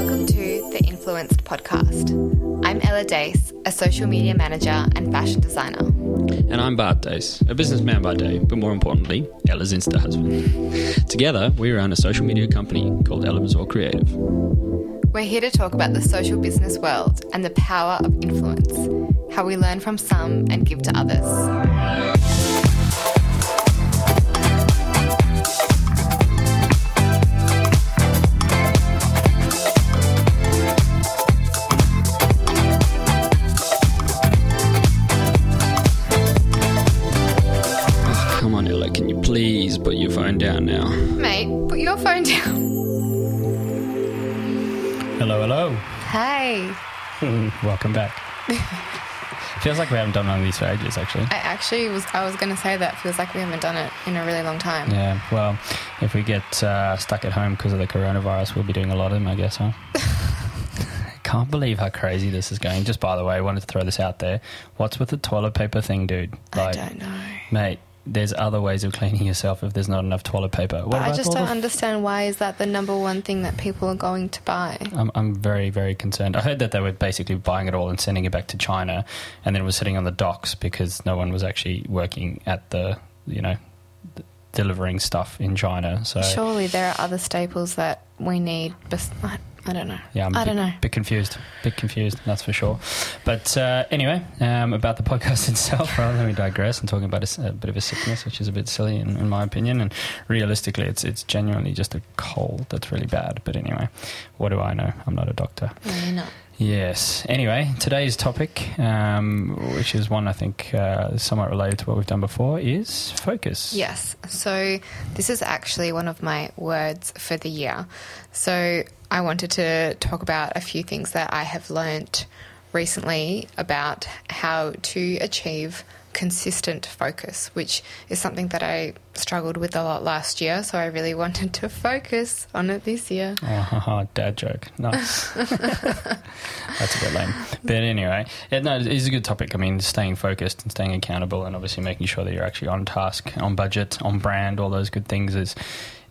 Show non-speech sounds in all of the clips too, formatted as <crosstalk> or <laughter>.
Welcome to the Influenced podcast. I'm Ella Dace, a social media manager and fashion designer. And I'm Bart Dace, a businessman by day, but more importantly, Ella's Insta husband. Together, we run a social media company called Ela Mazur Creative. We're here to talk about the social business world and the power of influence, how we learn from some and give to others. Hey. <laughs> Welcome back. <laughs> Feels like we haven't done one of these for ages, actually. I actually was I was going to say that feels like we haven't done it in a really long time. Yeah, well, if we get uh, stuck at home because of the coronavirus, we'll be doing a lot of them, I guess, huh? <laughs> Can't believe how crazy this is going. Just by the way, I wanted to throw this out there. What's with the toilet paper thing, dude? I don't know. Mate, there's other ways of cleaning yourself if there's not enough toilet paper. What But I just don't the understand why is that the number one thing that people are going to buy? I'm, I'm very, very concerned. I heard that they were basically buying it all and sending it back to China, and then it was sitting on the docks because no one was actually working at the, you know, d- delivering stuff in China. So Surely there are other staples that we need. Bes- I, don't know. yeah, I'm I a don't bit, know. bit confused, bit confused. That's for sure. But uh, anyway, um, about the <laughs> podcast itself, rather than we digress and talking about a bit of a sickness, which is a bit silly in, in my opinion, and realistically, it's it's genuinely just a cold that's really bad. But anyway, what do I know? I'm not a doctor. No, you're not. Yes. Anyway, today's topic, um, which is one I think uh, somewhat related to what we've done before, is focus. Yes. So this is actually one of my words for the year. So I wanted to talk about a few things that I have learnt recently about how to achieve consistent focus, which is something that I struggled with a lot last year. So I really <laughs> wanted to focus on it this year. Oh, haha, <laughs> dad joke. Nice. <laughs> That's a bit lame. But anyway, it, no, it's a good topic. I mean, staying focused and staying accountable and obviously making sure that you're actually on task, on budget, on brand, all those good things is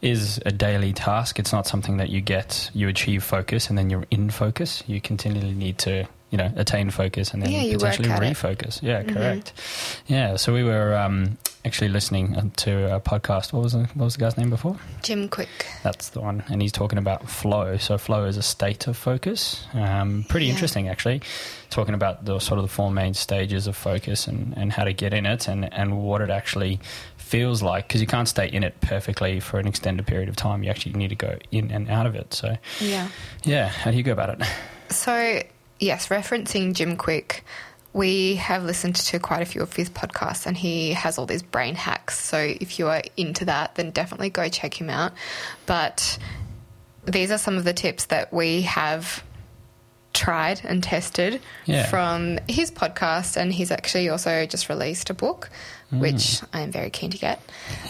is a daily task. It's not something that you get, you achieve focus and then you're in focus. You continually need to, you know, attain focus and then Yeah, potentially at it. refocus. Yeah, correct. Yeah, so we were um, actually listening to a podcast. What was the, what was the guy's name before? Jim Kwik. That's the one. And he's talking about flow. So flow is a state of focus. Um, pretty Yeah. interesting, actually. Talking about the sort of the four main stages of focus and, and how to get in it and, and what it actually feels like. Because you can't stay in it perfectly for an extended period of time. You actually need to go in and out of it. So, Yeah. yeah, how do you go about it? So, yes, referencing Jim Kwik, we have listened to quite a few of his podcasts and he has all these brain hacks. So, if you are into that, then definitely go check him out. But these are some of the tips that we have tried and tested Yeah. from his podcast. And he's actually also just released a book, which I am very keen to get.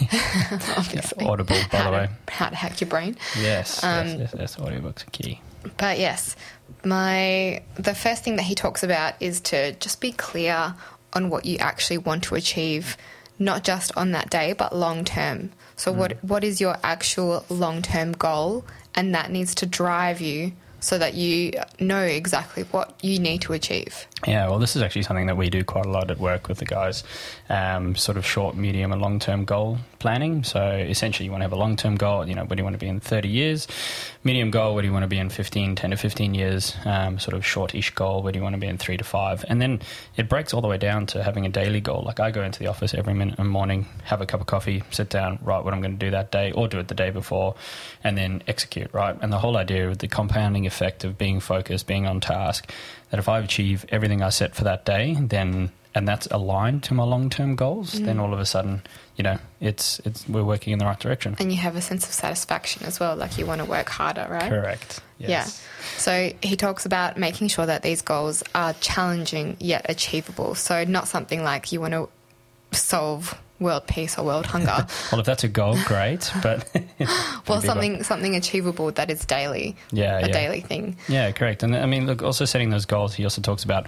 <laughs> <laughs> Obviously. Audible, by how the to- way. How to hack your brain. Yes, Um, yes, yes, yes. Audiobooks are key. But yes, my the first thing that he talks about is to just be clear on what you actually want to achieve, not just on that day, but long term. So what what is your actual long term goal, and that needs to drive you so that you know exactly what you need to achieve. Yeah, well, this is actually something that we do quite a lot at work with the guys. Um, sort of short, medium, and long term goal planning. So essentially, you want to have a long term goal. You know, where do you want to be in 30 years? Medium goal, where do you want to be in 15, 10 to 15 years? Um, sort of short-ish goal, where do you want to be in three to five? And then it breaks all the way down to having a daily goal. Like I go into the office every minute in the morning, have a cup of coffee, sit down, write what I'm going to do that day, or do it the day before, and then execute. Right. And the whole idea of the compounding effect of being focused, being on task, that if I achieve everything I set for that day, then and that's aligned to my long term goals, then mm. all of a sudden, you know, it's it's we're working in the right direction. And you have a sense of satisfaction as well, like you want to work harder, right? Correct. Yes. Yeah. So he talks about making sure that these goals are challenging yet achievable. So not something like you want to solve world peace or world hunger. <laughs> Well, if that's a goal, great. But <laughs> well, something something achievable that is daily. Yeah, a yeah. daily thing. Yeah, correct. And I mean, look, also setting those goals, he also talks about,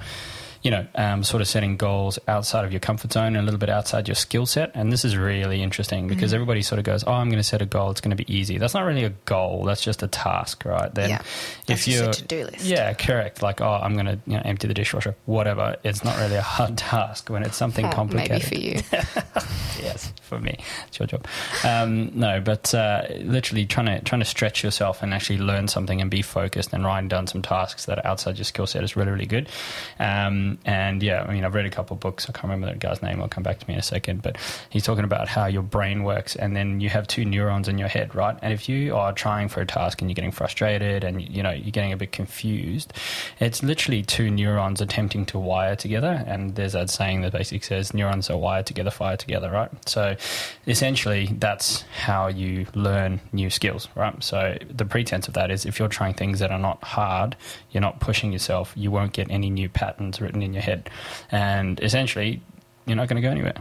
you know, um, sort of setting goals outside of your comfort zone and a little bit outside your skill set. And this is really interesting because Mm-hmm. everybody sort of goes, "Oh, I'm going to set a goal. It's going to be easy." That's not really a goal. That's just a task, right? Then, Yeah. That's just a to-do list. yeah, correct. Like, oh, I'm going to you know, empty the dishwasher, whatever. It's not really a hard <laughs> task when it's something complicated. maybe for you. <laughs> yes, for me, it's your job. Um, no, but uh, literally trying to trying to stretch yourself and actually learn something and be focused and writing down some tasks that are outside your skill set is really really good. Um, and yeah, I mean, I've read a couple books. I can't remember that guy's name. I'll come back to me in a second. But he's talking about how your brain works, and then you have two neurons in your head, right? And if you are trying for a task and you're getting frustrated and you know you're getting a bit confused, it's literally two neurons attempting to wire together. And there's that saying that basically says neurons are wired together, fire together, right? So essentially, that's how you learn new skills, right? So the pretense of that is if you're trying things that are not hard, you're not pushing yourself, you won't get any new patterns written in your head. And essentially, you're not going to go anywhere.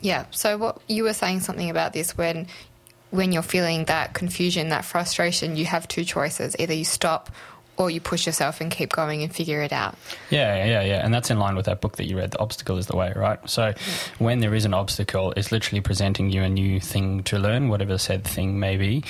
Yeah. So what you were saying something about this when when you're feeling that confusion, that frustration, you have two choices. Either you stop or you push yourself and keep going and figure it out. Yeah, yeah, yeah. And that's in line with that book that you read, The Obstacle is the Way, right? So when there is an obstacle, it's literally presenting you a new thing to learn, whatever said thing may be.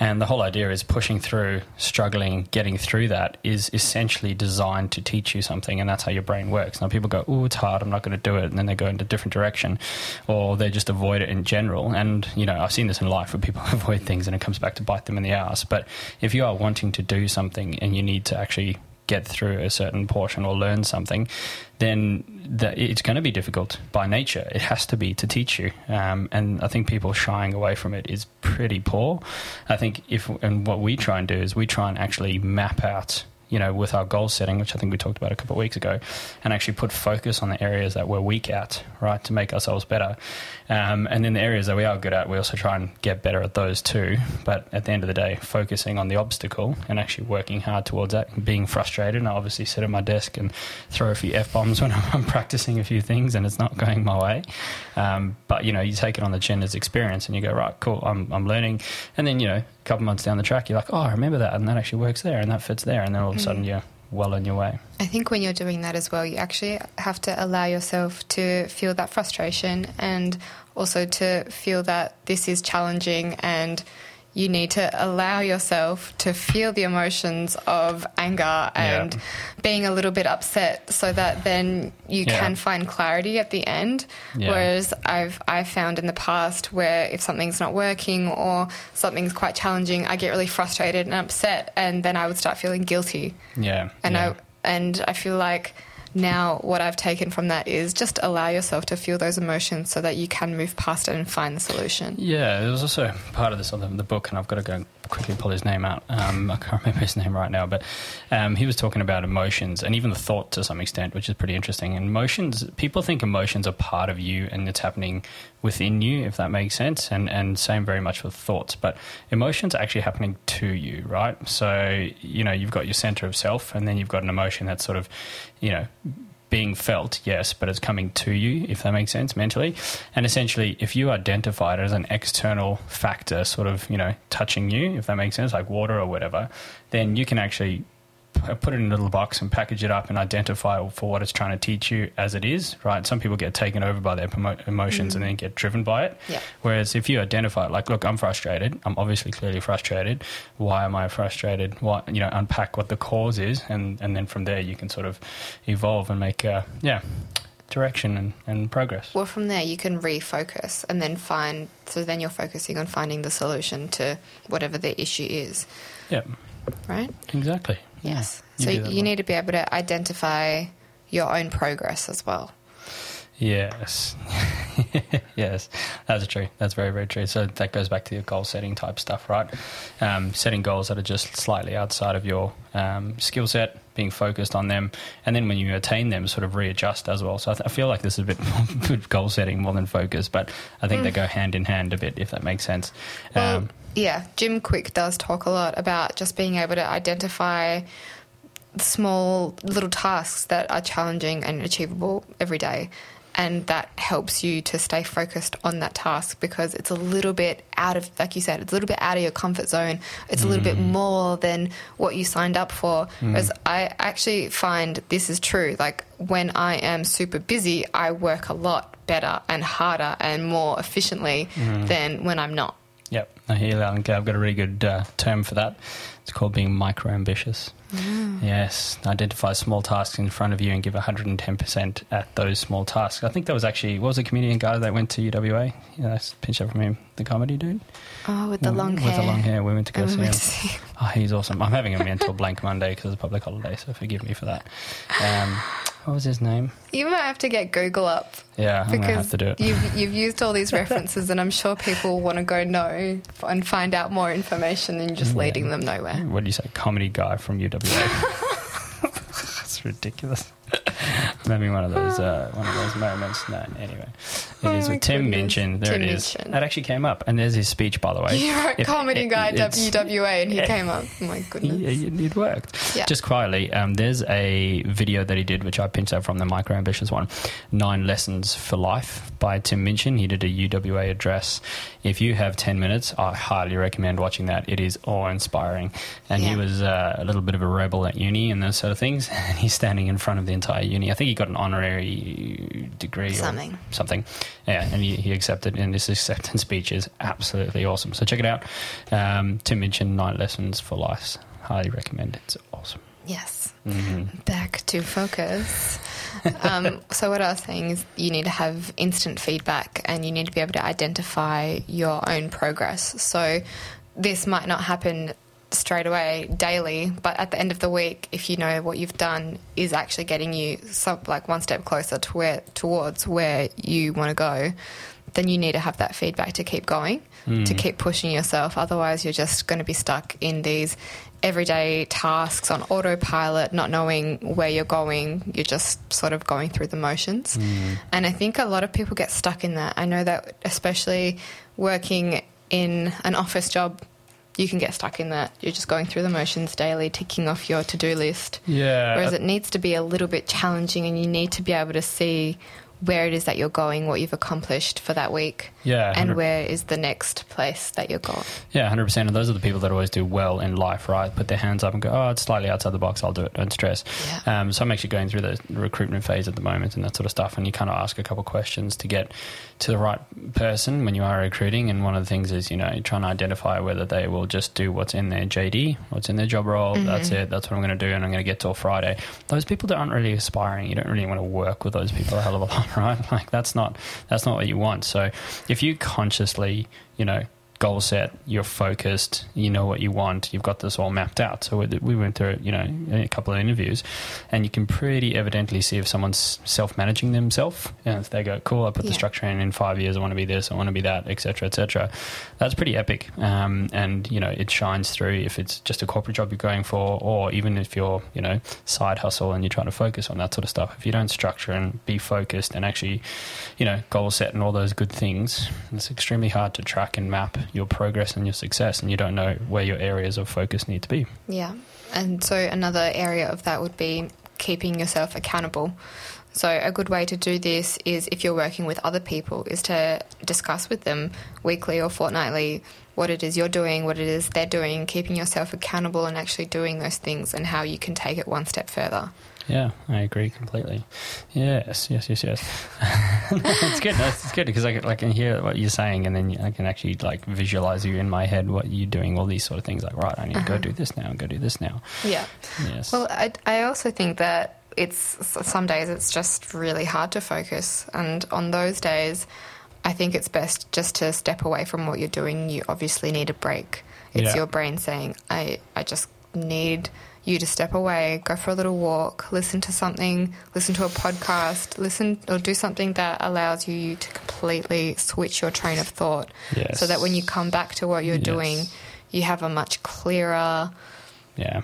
And the whole idea is pushing through, struggling, getting through that is essentially designed to teach you something. And that's how your brain works. Now, people go, oh, it's hard, I'm not going to do it. And then they go in a different direction or they just avoid it in general. And, you know, I've seen this in life where people <laughs> avoid things and it comes back to bite them in the ass. But if you are wanting to do something and you need to actually get through a certain portion or learn something, then that it's going to be difficult by nature. It has to be to teach you. Um, and I think people shying away from it is pretty poor. I think if, and what we try and do is we try and actually map out you know, with our goal setting, which I think we talked about a couple of weeks ago, and actually put focus on the areas that we're weak at, right, to make ourselves better. Um, and then the areas that we are good at, we also try and get better at those too. But at the end of the day, focusing on the obstacle and actually working hard towards that, being frustrated. And I obviously sit at my desk and throw a few f bombs <laughs> when I'm practicing a few things and it's not going my way. Um, but you know, you take it on the chin as experience, and you go, right, cool, I'm I'm learning. And then you know, couple months down the track, you're like, oh, I remember that, and that actually works there, and that fits there, and then all of a mm. sudden you're well on your way. I think when you're doing that as well, you actually have to allow yourself to feel that frustration and also to feel that this is challenging and you need to allow yourself to feel the emotions of anger and Yeah. being a little bit upset so that then you Yeah. can find clarity at the end. Yeah. Whereas I've I've found in the past where if something's not working or something's quite challenging, I get really frustrated and upset and then I would start feeling guilty Yeah, and. I and I feel like now what I've taken from that is just allow yourself to feel those emotions so that you can move past it and find the solution. Yeah, there was also part of this on the, the book, and I've got to go and quickly pull his name out. Um, I can't remember his name right now, but um, he was talking about emotions and even the thought to some extent, which is pretty interesting. And emotions, people think emotions are part of you and it's happening within you, if that makes sense. And and same very much with thoughts, but emotions are actually happening to you, right? So you know you've got your center of self, and then you've got an emotion that's sort of, you know being felt, yes, but it's coming to you, if that makes sense, mentally. And essentially, if you identify it as an external factor, sort of, you know, touching you, if that makes sense, like water or whatever, then you can actually put it in a little box and package it up and identify for what it's trying to teach you as it is, right? Some people get taken over by their promo- emotions and then get driven by it. Yeah. Whereas if you identify it, like, look, I'm frustrated. I'm obviously clearly frustrated. Why am I frustrated? What you know, unpack what the cause is, and and then from there you can sort of evolve and make, uh, yeah, direction and, and progress. Well, from there, you can refocus and then find, so then you're focusing on finding the solution to whatever the issue is, Yeah, right? exactly. Yes. You so that you need to be able to identify your own progress as well. Yes. <laughs> yes, that's true. That's very, very true. So that goes back to your goal setting type stuff, right? Um, setting goals that are just slightly outside of your um, skill set, being focused on them, and then when you attain them, sort of readjust as well. So I, th- I feel like this is a bit <laughs> more goal setting more than focus, but I think they go hand in hand a bit, if that makes sense. Well, Um, yeah, Jim Kwik does talk a lot about just being able to identify small little tasks that are challenging and achievable every day. And that helps you to stay focused on that task because it's a little bit out of like you said it's a little bit out of your comfort zone. It's a little bit mm. more than what you signed up for. Mm. Whereas i actually find this is true like when i am super busy i work a lot better and harder and more efficiently mm. than when i'm not. Yep, I hear that. I've got a really good uh, term for that. It's called being micro ambitious. Yes, identify small tasks in front of you and give 110% at those small tasks. I think that was actually, what was the comedian guy that went to UWA? Yeah, I pinched up from him, the comedy dude. oh with the long with hair With the long hair. We went to go see him. see- <laughs> Oh, he's awesome. I'm having a mental blank Monday because it's a public holiday, so forgive me for that. Um, what was his name? you might have to get google up Yeah, I'm to have because to do it. you've, you've used all these references and i'm sure people want to go know and find out more information than just Yeah. leading them nowhere What do you say? Comedy guy from UWA. <laughs> That's ridiculous. <laughs> Having one of those uh, one of those moments. No, anyway, it Oh is with Tim. Minchin. There Tim it is. Minchin. That actually came up, and there's his speech, by the way. <laughs> You wrote If- comedy it- guy it's- WWA and he Yeah. came up. Oh my goodness. Yeah, it worked. Yeah. Just quietly, um, there's a video that he did, which I pinched out from the Micro Ambitious one Nine Lessons for Life by Tim Minchin. He did a UWA address. If you have 10 minutes, I highly recommend watching that. It is awe inspiring. And he was uh, a little bit of a rebel at uni and those sort of things. <laughs> And he's standing in front of the entire uni. I think he got an honorary degree Something. or something. Yeah, and he, he accepted, and this acceptance speech is absolutely awesome. So check it out. Um, Tim Minchin, Nine Lessons for Life. Highly recommend it. It's awesome. Yes. hmm Back to focus. um, <laughs> so, what I was saying is you need to have instant feedback and you need to be able to identify your own progress. So, this might not happen straight away daily, but at the end of the week, if you know what you've done is actually getting you some, like one step closer to where towards where you want to go, then you need to have that feedback to keep going, to hmm. keep pushing yourself. Otherwise, you're just going to be stuck in these everyday tasks on autopilot, not knowing where you're going. You're just sort of going through the motions. Hmm. And I think a lot of people get stuck in that. I know that, especially working in an office job, you can get stuck in that. You're just going through the motions daily, ticking off your to do list. Yeah. Whereas it needs to be a little bit challenging and you need to be able to see where it is that you're going, what you've accomplished for that week, Yeah, and where is the next place that you're going. Yeah, hundred percent. And those are the people that always do well in life, right? Put their hands up and go, "Oh, it's slightly outside the box. I'll do it. Don't stress." Yeah. Um, so I'm actually going through the recruitment phase at the moment and that sort of stuff. And you kind of ask a couple questions to get to the right person when you are recruiting. And one of the things is, you know, you're trying to identify whether they will just do what's in their JD, what's in their job role. That's it. That's what I'm going to do, and I'm going to get till Friday. Those people that aren't really aspiring, you don't really want to work with those people a hell of a lot, <laughs> right? Like that's not that's not what you want. So if you consciously, you know, goal set, you're focused, you know what you want, you've got this all mapped out. So we- we went through, you know, a couple of interviews, and you can pretty evidently see if someone's self-managing themselves. And if they go, "Cool, I put the structure in. In five years, I want to be this, I want to be that, etc., etc." That's pretty epic. Um, and you know, it shines through if it's just a corporate job you're going for, or even if you're, you know, side hustle and you're trying to focus on that sort of stuff. If you don't structure and be focused and actually, you know, goal set and all those good things, it's extremely hard to track and map your progress and your success, and you don't know where your areas of focus need to be. Yeah. And so another area of that would be keeping yourself accountable. So a good way to do this is if you're working with other people is to discuss with them weekly or fortnightly what it is you're doing, what it is they're doing, keeping yourself accountable and actually doing those things and how you can take it one step further. Yeah, I agree completely. Yes, yes, yes, yes. <laughs> it's good. That's it's good because I can, I can hear what you're saying, and then I can actually like visualize you in my head what you're doing, all these sort of things. Like, right, I need to go uh-huh. do this now, and go do this now. Yeah. Yes. Well, I, I also think that it's some days it's just really hard to focus, and on those days, I think it's best just to step away from what you're doing. You obviously need a break. It's Yeah. your brain saying, "I, I just need you to step away, go for a little walk, listen to something, listen to a podcast, listen or do something that allows you to completely switch your train of thought, Yes. so that when you come back to what you're Yes. doing, you have a much clearer." yeah.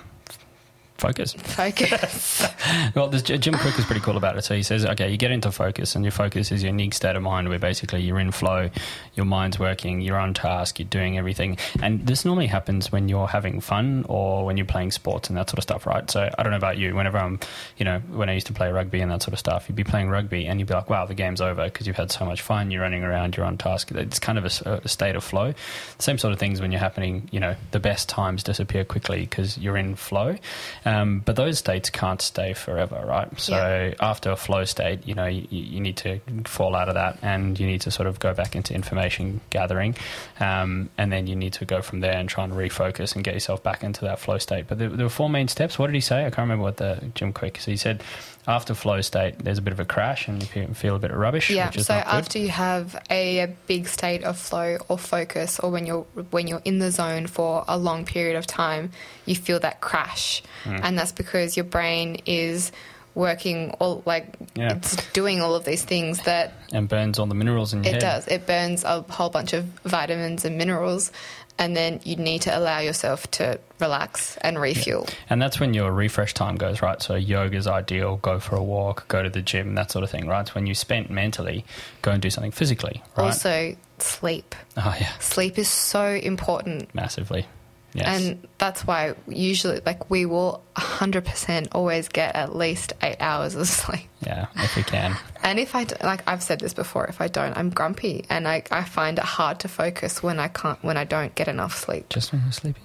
Focus. Focus. <laughs> Well, this, Jim Kwik is pretty cool about it. So he says, okay, you get into focus, and your focus is your unique state of mind where basically you're in flow, your mind's working, you're on task, you're doing everything. And this normally happens when you're having fun or when you're playing sports and that sort of stuff, right? So I don't know about you. Whenever I'm, you know, when I used to play rugby and that sort of stuff, you'd be playing rugby and you'd be like, wow, the game's over because you've had so much fun, you're running around, you're on task. It's kind of a, a state of flow. Same sort of things when you're happening, you know, the best times disappear quickly because you're in flow. Um, but those states can't stay forever, right? So Yeah. after a flow state, you know, you, you need to fall out of that and you need to sort of go back into information gathering. Um, and then you need to go from there and try and refocus and get yourself back into that flow state. But there, there were four main steps. What did he say? I can't remember what the Jim Kwik. So he said after flow state, there's a bit of a crash and you feel- a bit of rubbish. Yeah. Which is So after you have a, a big state of flow or focus, or when you're when you're in the zone for a long period of time, you feel that crash, Hmm. and that's because your brain is working all like Yeah. it's doing all of these things that and burns all the minerals in your it head. does. It burns a whole bunch of vitamins and minerals, and then you need to allow yourself to relax and refuel. And that's when your refresh time goes, right? So yoga's ideal, go for a walk, go to the gym, that sort of thing, right? It's when you spent mentally, go and do something physically, right? Also, sleep. oh, yeah, Sleep is so important. massively. Yes. And that's why usually, like, we will 100% always get at least eight hours of <laughs> sleep. yeah, if we can. And if I, like, I've said this before, if I don't, I'm grumpy. And I, I find it hard to focus when I can't, when I don't get enough sleep. Just when you're sleepy.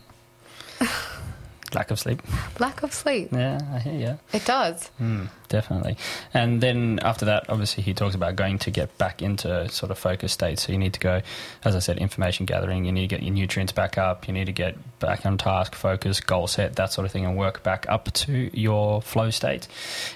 <laughs> Lack of sleep. Lack of sleep. Yeah, I hear you. It does. Mm, definitely. And then after that, obviously, he talks about going to get back into sort of focus state. So you need to go, as I said, information gathering. You need to get your nutrients back up. You need to get back on task, focus, goal set, that sort of thing, and work back up to your flow state.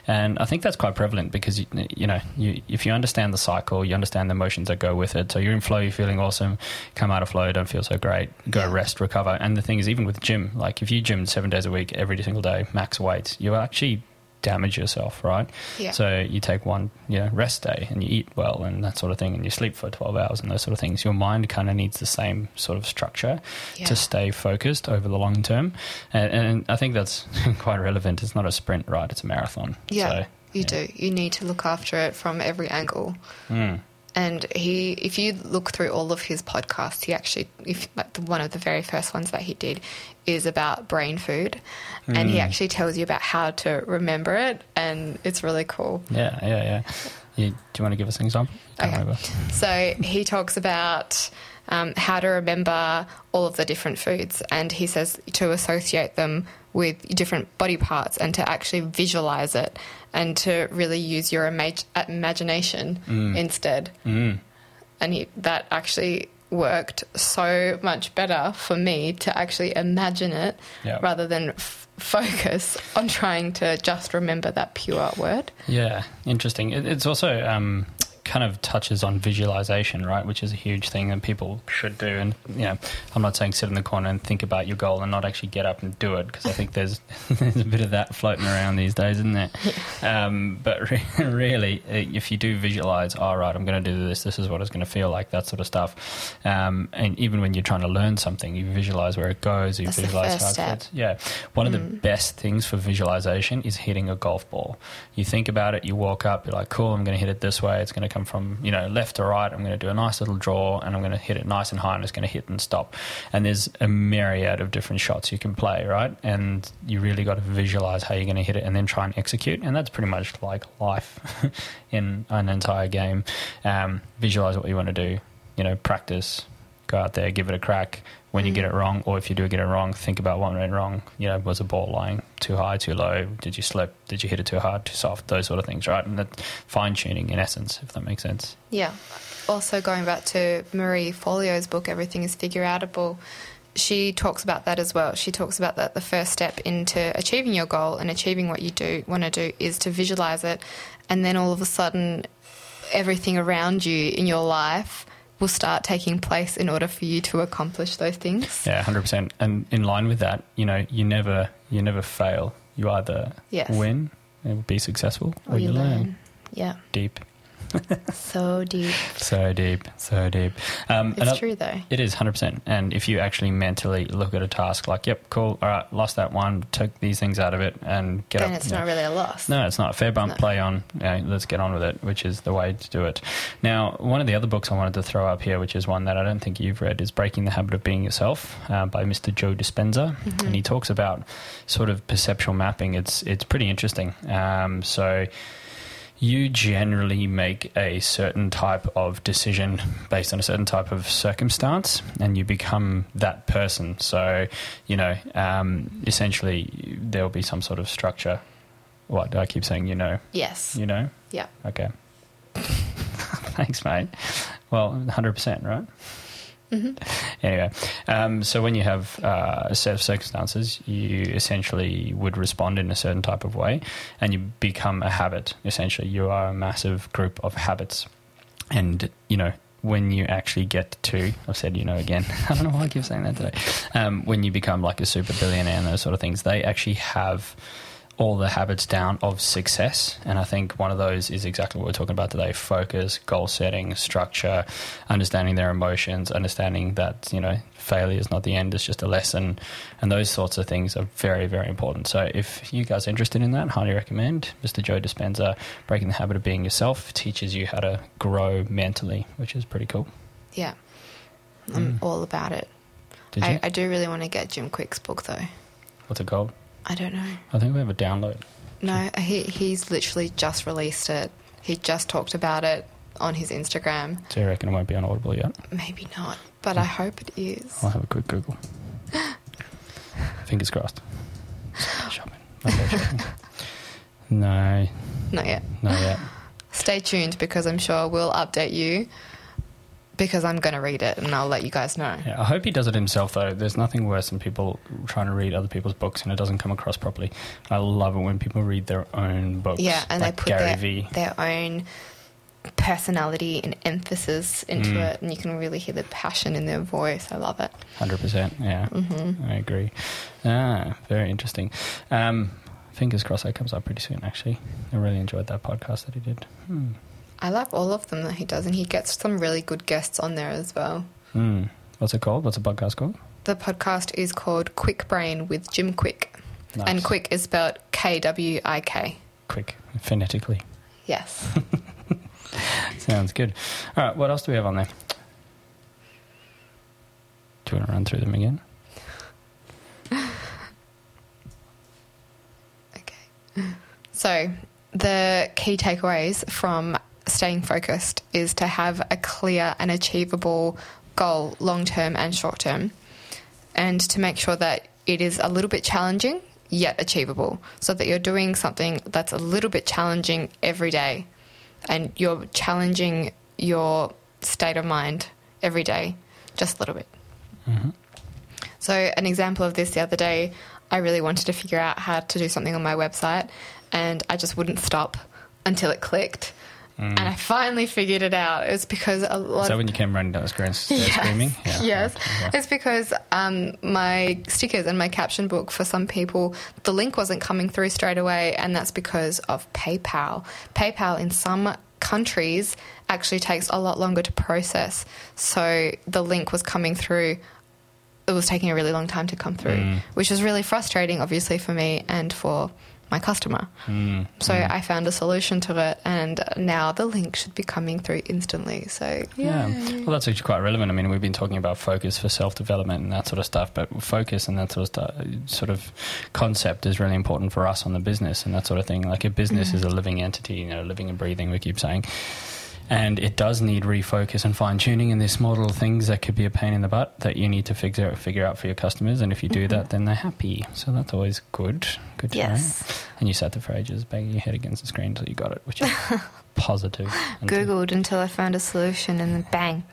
And I think that's quite prevalent because you, you know, you, if you understand the cycle, you understand the emotions that go with it. So you're in flow, you're feeling awesome. Come out of flow, don't feel so great. Go rest, recover. And the thing is, even with gym, like if you gym seven days a week, every single day, max weights, you're actually damage yourself, right? Yeah. So you take one, you know, rest day and you eat well and that sort of thing, and you sleep for twelve hours and those sort of things. Your mind kind of needs the same sort of structure Yeah. to stay focused over the long term, and, and I think that's <laughs> quite relevant. It's not a sprint, right? It's a marathon. Yeah, So, you yeah. do. You need to look after it from every angle. Mm. And he, if you look through all of his podcasts, he actually, if like the, one of the very first ones that he did, is about brain food, and he hmm. actually tells you about how to remember it, and it's really cool. Yeah, yeah, yeah. You, do you want to give us an example? Okay. So he talks about um, how to remember all of the different foods, and he says to associate them with different body parts and to actually visualize it and to really use your imag- imagination instead. Mm. And he, that actually worked so much better for me to actually imagine it Yeah. rather than f- focus on trying to just remember that pure word. Yeah, interesting. It, it's also um, kind of touches on visualization, right? Which is a huge thing that people should do. And you know, I'm not saying sit in the corner and think about your goal and not actually get up and do it because I think <laughs> there's <laughs> there's a bit of that floating around these days, isn't there? Um, but re- <laughs> really, uh, if you do visualize, all right, I'm going to do this. This is what it's going to feel like. That sort of stuff. Um, and even when you're trying to learn something, you visualize where it goes. You That's the visualize first how it fits. Yeah. One of the best things for visualization is hitting a golf ball. You think about it, you walk up, you're like, cool, I'm going to hit it this way. It's going to come from, you know, left to right. I'm going to do a nice little draw and I'm going to hit it nice and high and it's going to hit and stop. And there's a myriad of different shots you can play, right? And you really got to visualize how you're going to hit it and then try and execute. And that's pretty much like life <laughs> in an entire game. Um, visualize what you want to do, you know, practice, go out there, give it a crack. When you mm. get it wrong, or if you do get it wrong, think about what went wrong. You know, was the ball lying too high, too low? Did you slip? Did you hit it too hard, too soft? Those sort of things, right? And that fine tuning, in essence, if that makes sense. Yeah. Also, going back to Marie Forleo's book, Everything is Figure Outable, she talks about that as well. She talks about that the first step into achieving your goal and achieving what you do want to do is to visualize it, and then all of a sudden, everything around you in your life will start taking place in order for you to accomplish those things. Yeah, hundred percent. And in line with that, you know, you never, you never fail. You either Yes. win and be successful, or, Or you, learn. learn. Yeah. Deep. <laughs> so deep. So deep, so deep. Um, It's true though. It is 100%. And if you actually mentally look at a task like, yep, cool, all right, lost that one, took these things out of it and get Then up. it's not really a loss. No, it's not. Fair bump, No. play on. Yeah, let's get on with it, which is the way to do it. Now, one of the other books I wanted to throw up here, which is one that I don't think you've read, is Breaking the Habit of Being Yourself uh, by Mr. Joe Dispenza. Mm-hmm. And he talks about sort of perceptual mapping. It's, it's pretty interesting. Um, so you generally make a certain type of decision based on a certain type of circumstance and you become that person. So you know um, essentially there will be some sort of structure. What do i keep saying you know? Yes. you know? Yeah. okay. <laughs> Thanks mate. Well 100% right Anyway, um, so when you have uh, a set of circumstances, you essentially would respond in a certain type of way, and you become a habit. Essentially, you are a massive group of habits, and you know when you actually get to, I've said you know again. <laughs> I don't know why I keep saying that today. Um, when you become like a super billionaire and those sort of things, they actually have all the habits down of success. And I think one of those is exactly what we're talking about today focus, goal setting, structure, understanding their emotions, understanding that, you know, failure is not the end, it's just a lesson. And those sorts of things are very, very important. So if you guys are interested in that, highly recommend Mr. Joe Dispenza, Breaking the Habit of Being Yourself, teaches you how to grow mentally, which is pretty cool. Yeah. I'm mm. all about it. Did you? I, I do really want to get Jim Kwik's book though. What's it called? I don't know. I think we have a download. No, he he's literally just released it. He just talked about it on his Instagram. So you reckon it won't be on Audible yet? Maybe not, but I hope it is. I'll have a quick Google. <gasps> Fingers crossed. Shopping. Shopping. No, Not yet. not yet. Stay tuned because I'm sure we'll update you because I'm going to read it and I'll let you guys know. Yeah, I hope he does it himself though. There's nothing worse than people trying to read other people's books and it doesn't come across properly. I love it when people read their own books. Yeah, and like they put Gary their, their own personality and emphasis into Mm. it, and you can really hear the passion in their voice. I love it. Hundred percent. Yeah, Mm-hmm. I agree. Ah, very interesting. Um, fingers crossed that comes up pretty soon. Actually, I really enjoyed that podcast that he did. Hmm. I love all of them that he does, and he gets some really good guests on there as well. Hmm. What's it called? What's the podcast called? The podcast is called Kwik Brain with Jim Kwik, Nice. and Kwik is spelled K W I K. quick, phonetically. Yes. <laughs> Sounds good. All right, what else do we have on there? Do you want to run through them again? <laughs> Okay. So, the key takeaways from staying focused is to have a clear and achievable goal, long term and short term, and to make sure that it is a little bit challenging yet achievable, so that you're doing something that's a little bit challenging every day and you're challenging your state of mind every day just a little bit. Mm-hmm. So, an example of this the other day, I really wanted to figure out how to do something on my website, and I just wouldn't stop until it clicked. And I finally figured it out. It was because a lot Is that when you came running down the Yes. screaming? Yeah. Yes. Okay. It's because um, my stickers and my caption book, for some people, the link wasn't coming through straight away, and that's because of PayPal. PayPal in some countries actually takes a lot longer to process. So the link was coming through. It was taking a really long time to come through, Mm. which was really frustrating, obviously, for me and for my customer. Mm, So I found a solution to it, and now the link should be coming through instantly. So Yeah. yay. Well, that's actually quite relevant. I mean, we've been talking about focus for self development and that sort of stuff, but focus and that sort of stuff, sort of concept is really important for us on the business and that sort of thing. Like a business is a living entity, you know, living and breathing. We keep saying. And it does need refocus and fine tuning, and there's small little things that could be a pain in the butt that you need to figure figure out for your customers. And if you do mm-hmm. that, then they're happy. So that's always good. Good to know. Yes. And you sat there for ages, banging your head against the screen until you got it, which is <laughs> positive. Googled until I found a solution and then bang,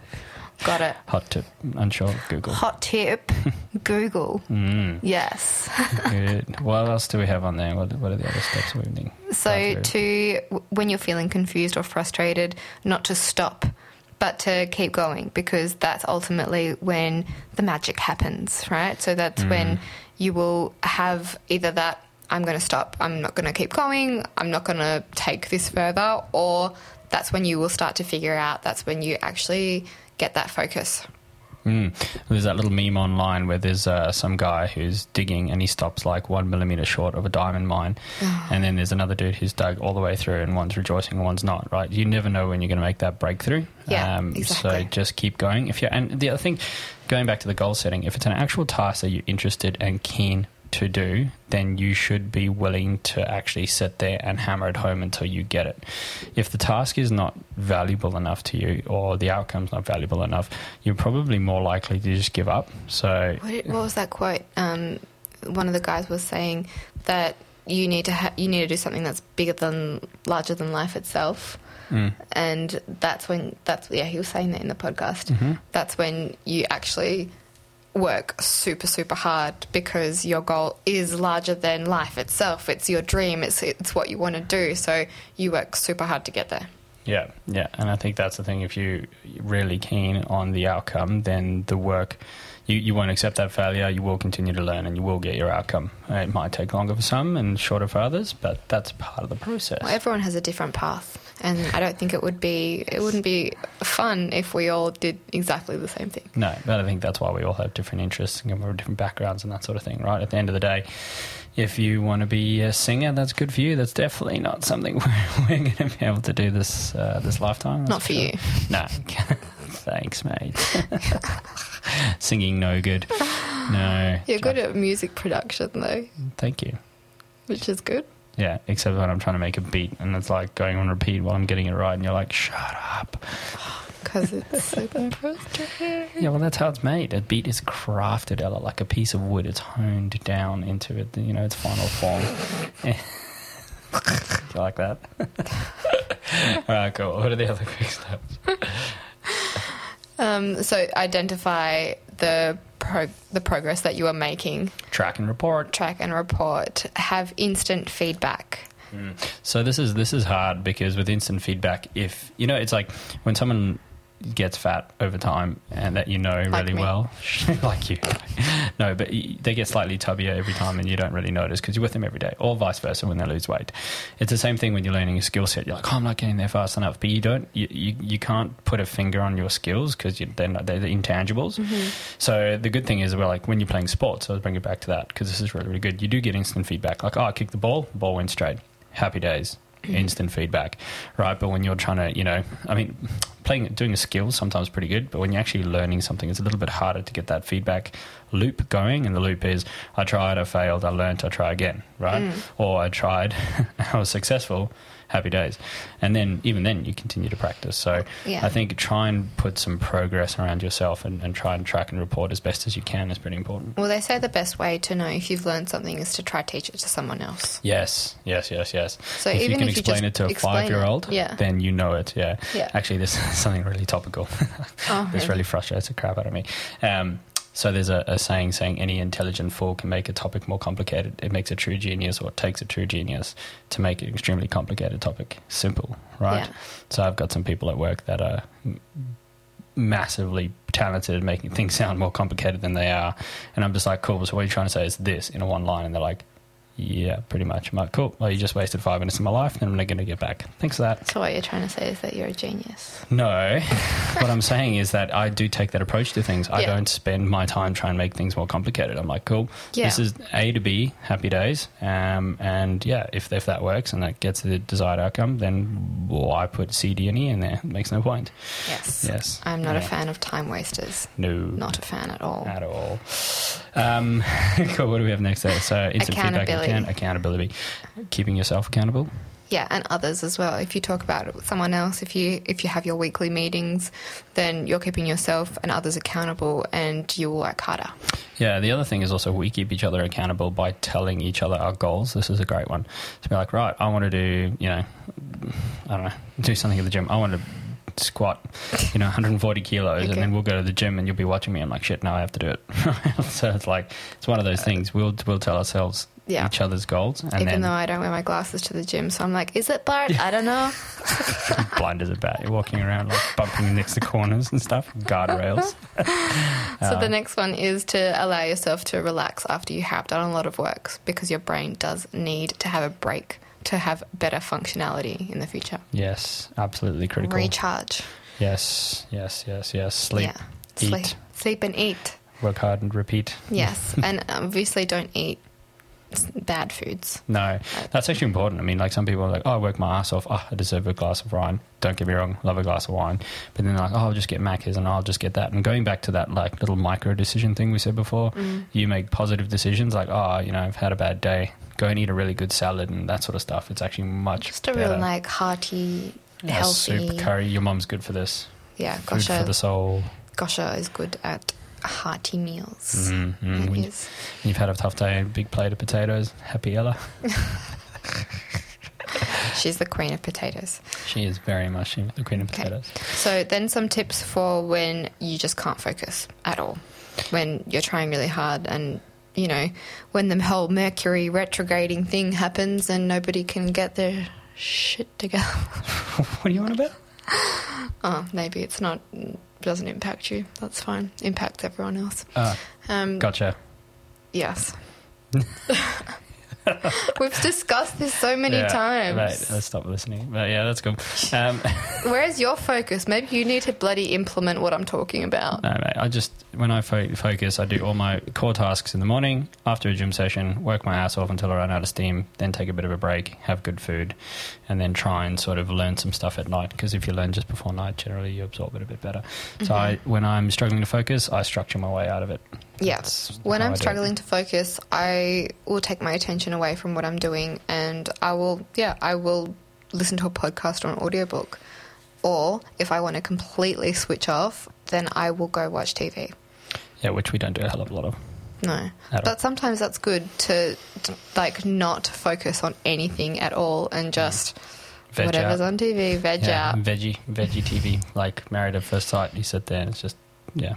got it. Hot tip, unsure, Google. Hot tip <laughs> Google. Mm, Yes. <laughs> good. What else do we have on there? What, what are the other steps we need? So, to when you're feeling confused or frustrated, not to stop, but to keep going because that's ultimately when the magic happens, right? So, that's when you will have either that I'm going to stop. I'm not going to keep going. I'm not going to take this further. Or that's when you will start to figure out. That's when you actually get that focus. Mm. There's that little meme online where there's uh, some guy who's digging and he stops like one millimeter short of a diamond mine, <sighs> and then there's another dude who's dug all the way through, and one's rejoicing and one's not. Right? You never know when you're going to make that breakthrough. Yeah, Um, exactly. So just keep going. If you and the other thing, going back to the goal setting, if it's an actual task that you're interested and keen to do, then you should be willing to actually sit there and hammer it home until you get it. If the task is not valuable enough to you or the outcome's not valuable enough, you're probably more likely to just give up. So, What, what was that quote? Um, one of the guys was saying that you need to ha- you need to do something that's bigger than larger than life itself. mm, and that's when that's yeah he was saying that in the podcast Mhm. that's when you actually work super super hard because your goal is larger than life itself. It's your dream. It's it's what you want to do. So you work super hard to get there yeah, yeah. And I think that's the thing. If you're really keen on the outcome, then the work, you, you won't accept that failure. You will continue to learn and you will get your outcome. It might take longer for some and shorter for others, but that's part of the process. well, everyone has a different path and i don't think it would be it wouldn't be fun if we all did exactly the same thing No, but I think that's why we all have different interests and different backgrounds and that sort of thing, right? At the end of the day, if you want to be a singer, that's good for you. That's definitely not something <laughs> we're, we're going to be able to do this uh, this lifetime. Not for you. No, <laughs> thanks, mate. <laughs> Singing no good. <sighs> No, you're good at music production though Thank you. which is good Yeah, except when I'm trying to make a beat and it's like going on repeat while I'm getting it right, and you're like, "Shut up." <sighs> because it's super frustrating Yeah, well, that's how it's made. A beat is crafted, Ella, like a piece of wood. It's honed down into it, you know, its final form. <laughs> you like that? <laughs> All right, cool. What are the other quick steps? Um, so identify the pro- the progress that you are making, Track and report. track and report, have instant feedback. So this is this is hard because with instant feedback, if you know, it's like when someone gets fat over time and that you know Like really me. well, <laughs> like you, no, but they get slightly tubbier every time and you don't really notice because you're with them every day, or vice versa when they lose weight. It's the same thing when you're learning a skill set. You're like, oh, I'm not getting there fast enough, but you don't, you you, you can't put a finger on your skills because they're not, they're the intangibles. Mm-hmm. So the good thing is, well, like when you're playing sports, I'll bring it back to that because this is really, really good. You do get instant feedback. Like, oh, I kicked the ball, the ball went straight. Happy days, instant feedback, right? But when you're trying to, you know, I mean, playing, doing a skill sometimes pretty good, but when you're actually learning something, it's a little bit harder to get that feedback loop going. And the loop is, I tried, I failed, I learned, I try again, right? Mm. Or I tried, <laughs> I was successful. Happy days, and then even then you continue to practice. So Yeah. I think try and put some progress around yourself and, and try and track and report as best as you can is pretty important. Well, they say the best way to know if you've learned something is to try teach it to someone else. Yes, yes, yes, yes. So if you even can if you explain just it to a five-year-old, yeah. then you know it. Yeah. Yeah. Actually, this is <laughs> something really topical. Oh, this really? really frustrates the crap out of me. Um, so there's a, a saying saying any intelligent fool can make a topic more complicated. It makes a true genius, or it takes a true genius to make an extremely complicated topic simple. Right. Yeah. So I've got some people at work that are massively talented at making <laughs> things sound more complicated than they are, and I'm just like, cool. So what are you trying to say is this in a one line, and they're like. Yeah, pretty much. I'm like, cool. Well, you just wasted five minutes of my life, and I'm not going to get back. Thanks for that. So what you're trying to say is that you're a genius. No, <laughs> what I'm saying is that I do take that approach to things. I Yeah. don't spend my time trying to make things more complicated. I'm like, cool, Yeah. this is A to B, happy days, um, and yeah, if if that works and that gets the desired outcome, then why put C, D, and E in there? It makes no point. Yes. Yes, I'm not a fan of time wasters. No, Not a fan at all. at all. Um, <laughs> cool. What do we have next? There? So instant feedback, Accountability. account- accountability, keeping yourself accountable. Yeah, and others as well. If you talk about it with someone else, if you if you have your weekly meetings, then you're keeping yourself and others accountable, and you will work harder. Yeah, the other thing is also we keep each other accountable by telling each other our goals. This is a great one. To be like, right, I want to do, you know, I don't know, do something at the gym. I want to squat, you know, 140 kilos, Okay. and then we'll go to the gym and you'll be watching me. I'm like, shit, now I have to do it. <laughs> so it's like it's one of those uh, things. We'll we'll tell ourselves Yeah. each other's goals, and Even then though I don't wear my glasses to the gym, so I'm like, is it Bart? I don't know. <laughs> blind as a bat. You're walking around like bumping next to corners and stuff, guardrails. <laughs> So the um, next one is to allow yourself to relax after you have done a lot of work because your brain does need to have a break to have better functionality in the future. Yes, absolutely critical. Recharge. Yes, yes, yes, yes. Sleep, yeah. eat, Sleep. Sleep and eat. work hard and repeat. Yes. <laughs> and obviously don't eat bad foods. No, that's actually important. I mean, like some people are like, oh, I work my ass off. Oh, I deserve a glass of wine. Don't get me wrong, love a glass of wine. But then they're like, oh, I'll just get Macca's and I'll just get that. And going back to that like little micro decision thing we said before, Mm. you make positive decisions like, oh, you know, I've had a bad day. Go and eat a really good salad and that sort of stuff. It's actually much Just a better. real like hearty, Yeah, healthy. soup, curry. Your mum's good for this. Yeah, Food for the soul. Gosha is good at hearty meals. Mm, mm. When is. you've had a tough day, big plate of potatoes. Happy Ella. <laughs> She's the queen of potatoes. She is very much the queen of Okay. potatoes. So then some tips for when you just can't focus at all. When you're trying really hard and you know, when the whole Mercury retrograding thing happens and nobody can get their shit together. <laughs> what are you on about? <laughs> Oh, maybe it's not doesn't impact you. That's fine. Impacts everyone else. Ah, Um gotcha. yes. <laughs> <laughs> We've discussed this so many Yeah, times. Right, let's stop listening. But yeah, that's cool. <laughs> Um, <laughs> Where's your focus? Maybe you need to bloody implement what I'm talking about. no, mate, I just, when I fo- focus, I do all my core tasks in the morning, after a gym session, work my ass off until I run out of steam, then take a bit of a break, have good food, and then try and sort of learn some stuff at night. Because if you learn just before night, generally you absorb it a bit better. So I, when I'm struggling to focus, I structure my way out of it. Yeah. When I'm I do it. struggling to focus, I will take my attention away from what I'm doing and I will, yeah, I will listen to a podcast or an audiobook. Or if I want to completely switch off, then I will go watch TV. Yeah, which we don't do a hell of a lot of. No. At all. But sometimes that's good to, to, like, not focus on anything at all and mm. just Veg whatever's out. on TV, veg yeah, out. veggie, veggie TV, like Married at First Sight. You sit there and it's just, yeah.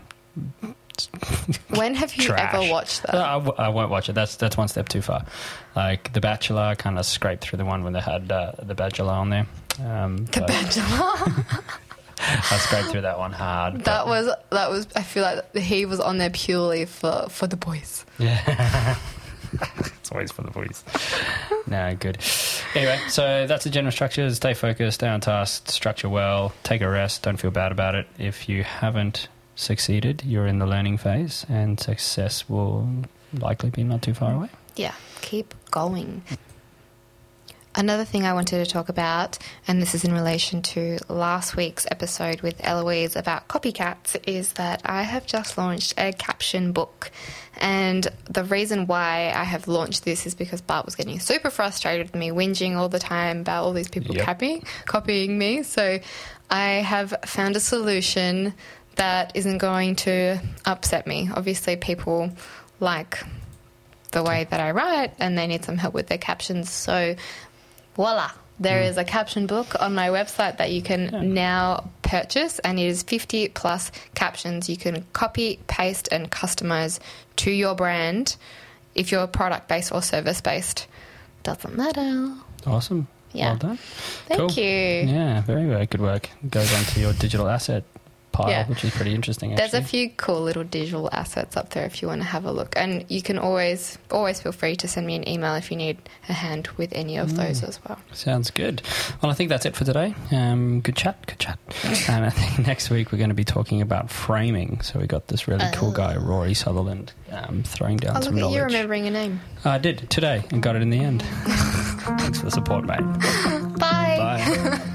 <laughs> When have you Trash. ever watched that? No, I, w- I won't watch it. That's that's one step too far. Like The Bachelor, I kind of scraped through the one when they had uh, The Bachelor on there. Um, the but Bachelor. <laughs> I scraped through that one hard. that was that was. I feel like he was on there purely for for the boys. Yeah. <laughs> it's always for the boys. no, good. Anyway, so that's the general structure. Stay focused, stay on task, structure well, take a rest, don't feel bad about it. If you haven't succeeded, you're in the learning phase, and success will likely be not too far away. Yeah, keep going. Another thing I wanted to talk about, and this is in relation to last week's episode with Eloise about copycats, is that I have just launched a caption book. And the reason why I have launched this is because Bart was getting super frustrated with me, whinging all the time about all these people Yep. copying, copying me. So I have found a solution that isn't going to upset me. Obviously, people like the way that I write and they need some help with their captions. So, voila, there mm. is a caption book on my website that you can now purchase, and it is 50 plus captions you can copy, paste, and customize to your brand if you're product based or service based. Doesn't matter. Awesome. Yeah. Well done. Thank Cool. you. Yeah, very, very good work. Goes onto your digital asset pile, Yeah. which is pretty interesting. Actually. There's a few cool little digital assets up there if you want to have a look, and you can always always feel free to send me an email if you need a hand with any of those as well. Sounds good. Well, I think that's it for today. Um, good chat, good chat. and <laughs> I think next week we're going to be talking about framing. So we got this really cool guy, Rory Sutherland, um, throwing down Oh, some look knowledge. you remembering a name. I did today and got it in the end. <laughs> Thanks for the support, mate. Bye. Bye. <laughs>